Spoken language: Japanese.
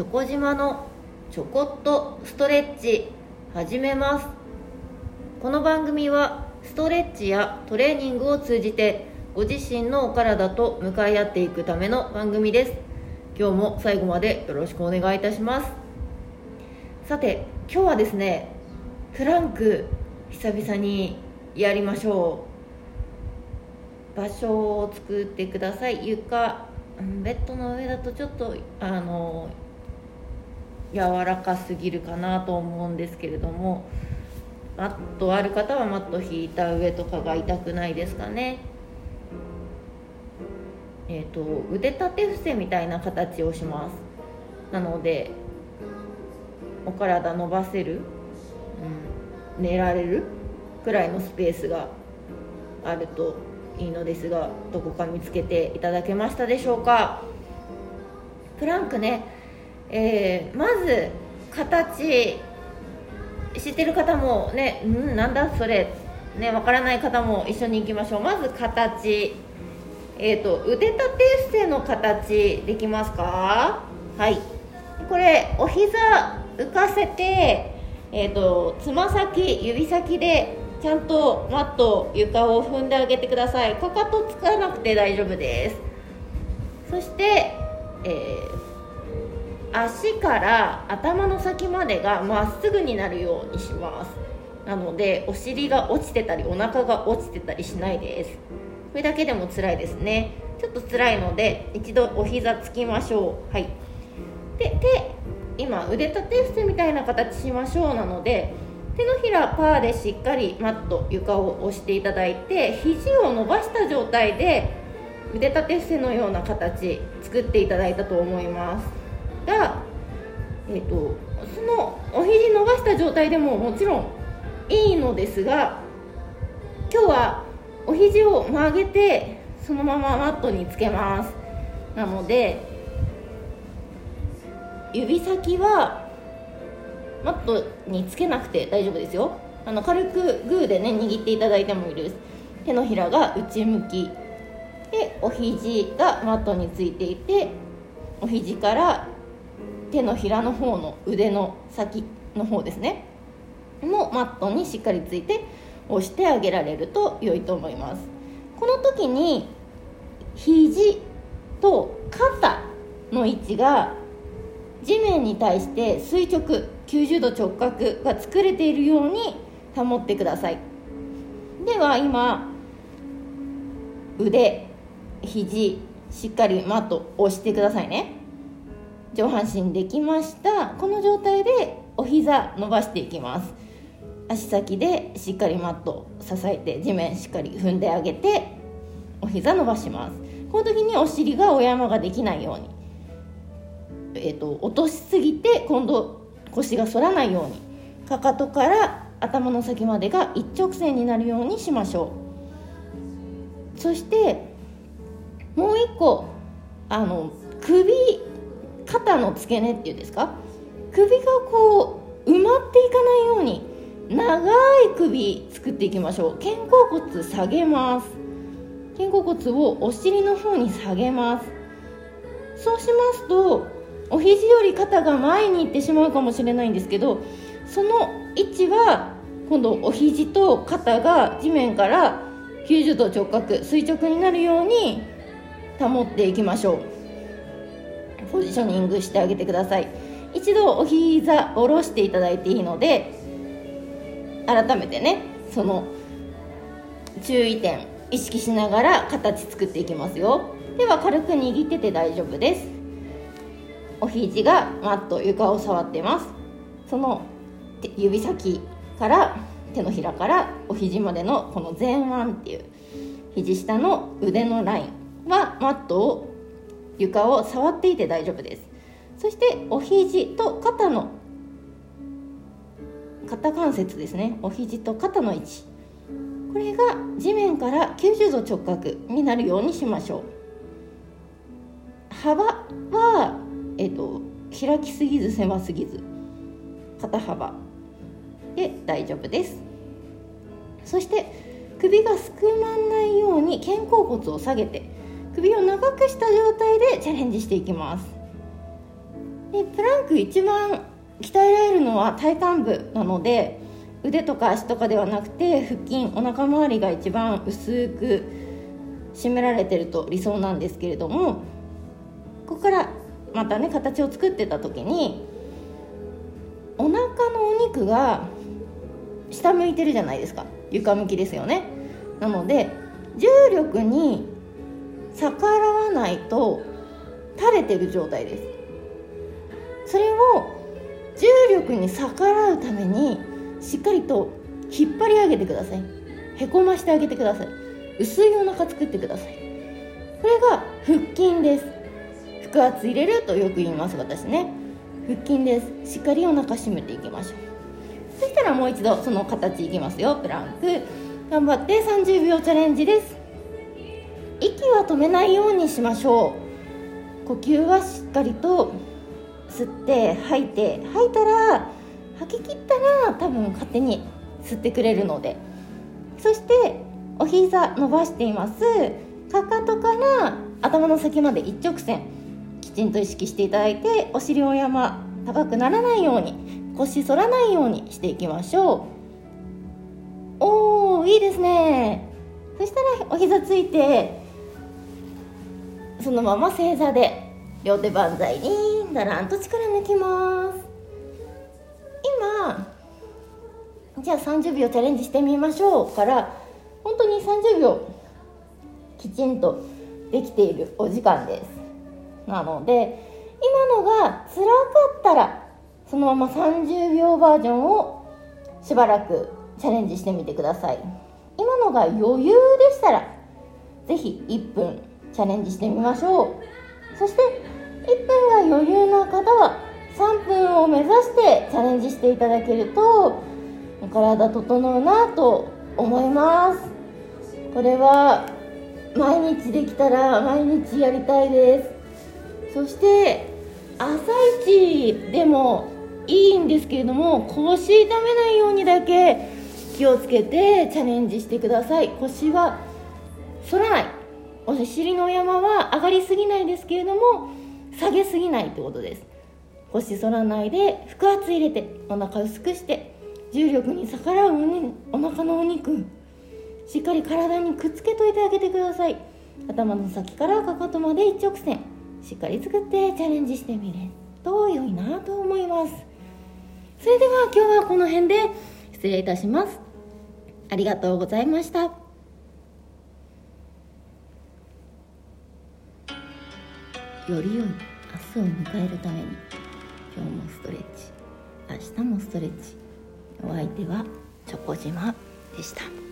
チョコ島のちょこっとストレッチ始めます。この番組はストレッチやトレーニングを通じてご自身のお体と向かい合っていくための番組です。今日も最後までよろしくお願いいたします。さて今日はですねプランク久々にやりましょう。場所を作ってください。床ベッドの上だとちょっとあの柔らかすぎるかなと思うんですけれどもマットある方はマット引いた上とかが痛くないですかね。えーと、腕立て伏せみたいな形をします。なのでお体伸ばせる、うん、寝られるくらいのスペースがあるといいのですがどこか見つけていただけましたでしょうか。プランクね、えー、まず形知ってる方もねうんなんだそれねわからない方も一緒に行きましょう。まず形。えーと、腕立て伏せの形できますか？はい。これお膝浮かせてえーとつま先指先でちゃんとマット床を踏んであげてください。かかとつかなくて大丈夫です。そして、えー、足から頭の先までがまっすぐになるようにします。なのでお尻が落ちてたりお腹が落ちてたりしないです。これだけでも辛いですね。ちょっと辛いので一度お膝つきましょう。はい。で手今腕立て伏せみたいな形しましょうなので手のひらパーでしっかりマット床を押していただいて肘を伸ばした状態で腕立て伏せのような形作っていただいたと思います。が、えーと、そのお肘伸ばした状態でももちろんいいのですが今日はお肘を曲げてそのままマットにつけます。なので指先はマットにつけなくて大丈夫ですよ。あの軽くグーでね握っていただいてもいいです。手のひらが内向き。でお肘がマットについていてお肘から手のひらの方の腕の先の方ですね。もマットにしっかりついて押してあげられると良いと思います。この時に肘と肩の位置が地面に対して垂直90度直角が作れているように保ってください。では今腕肘しっかりマット押してくださいね。上半身できました。この状態でお膝伸ばしていきます。足先でしっかりマット支えて地面しっかり踏んであげてお膝伸ばします。この時にお尻がお山ができないように。えーと、落としすぎて今度腰が反らないように。かかとから頭の先までが一直線になるようにしましょう。そしてもう一個あの首肩の付け根っていうんですか？首がこう埋まっていかないように長い首作っていきましょう。肩甲骨下げます。肩甲骨をお尻の方に下げます。そうしますとお肘より肩が前に行ってしまうかもしれないんですけどその位置は今度お肘と肩が地面から90度直角垂直になるように保っていきましょう。ポジショニングしてあげてください。一度お膝下ろしていただいていいので改めてねその注意点意識しながら形作っていきますよ。では軽く握ってて大丈夫です。お肘がマット床を触ってます。その指先から手のひらからお肘までのこの前腕っていう肘下の腕のラインはマットを床を触っていて大丈夫です。そしてお肘と肩の肩関節ですね。お肘と肩の位置。これが地面から90度直角になるようにしましょう。幅はえっ、と開きすぎず狭すぎず肩幅で大丈夫です。そして首がすくまんないように肩甲骨を下げて首を長くした状態でチャレンジしていきます。でプランク一番鍛えられるのは体幹部なので腕とか足とかではなくて腹筋お腹周りが一番薄く締められてると理想なんですけれどもここからまたね形を作ってた時にお腹のお肉が下向いてるじゃないですか。床向きですよね。なので重力に逆らわないと垂れてる状態です。それを重力に逆らうためにしっかりと引っ張り上げてください。へこましてあげてください。薄いお腹作ってください。これが腹筋です。腹圧入れるとよく言います私ね。腹筋です。しっかりお腹締めていきましょう。そしたらもう一度その形いきますよ。プランク。頑張って30秒チャレンジです。息は止めないようにしましょう。呼吸はしっかりと吸って吐いて吐いたら吐き切ったら多分勝手に吸ってくれるので。そしてお膝伸ばしています。かかとから頭の先まで一直線きちんと意識していただいてお尻を山高くならないように腰反らないようにしていきましょう。おーいいですね。そしたらお膝ついてそのまま正座で両手万歳にだらんと力抜きます。今じゃあ30秒チャレンジしてみましょうから本当に30秒きちんとできているお時間です。なので今のが辛かったらそのまま30秒バージョンをしばらくチャレンジしてみてください。今のが余裕でしたらぜひ1分チャレンジしてみましょう。そして1分が余裕な方は3分を目指してチャレンジしていただけると体整うなと思います。これは毎日できたら毎日やりたいです。そして朝一でもいいんですけれども腰痛めないようにだけ気をつけてチャレンジしてください。腰は反らない。お尻の山は上がりすぎないですけれども下げすぎないってことです。腰反らないで腹圧入れてお腹薄くして重力に逆らうお腹のお肉しっかり体にくっつけといてあげてください。頭の先からかかとまで一直線しっかり作ってチャレンジしてみると良いなと思います。それでは今日はこの辺で失礼いたします。ありがとうございました。より良い明日を迎えるために今日もストレッチ明日もストレッチお相手はチョコ島でした。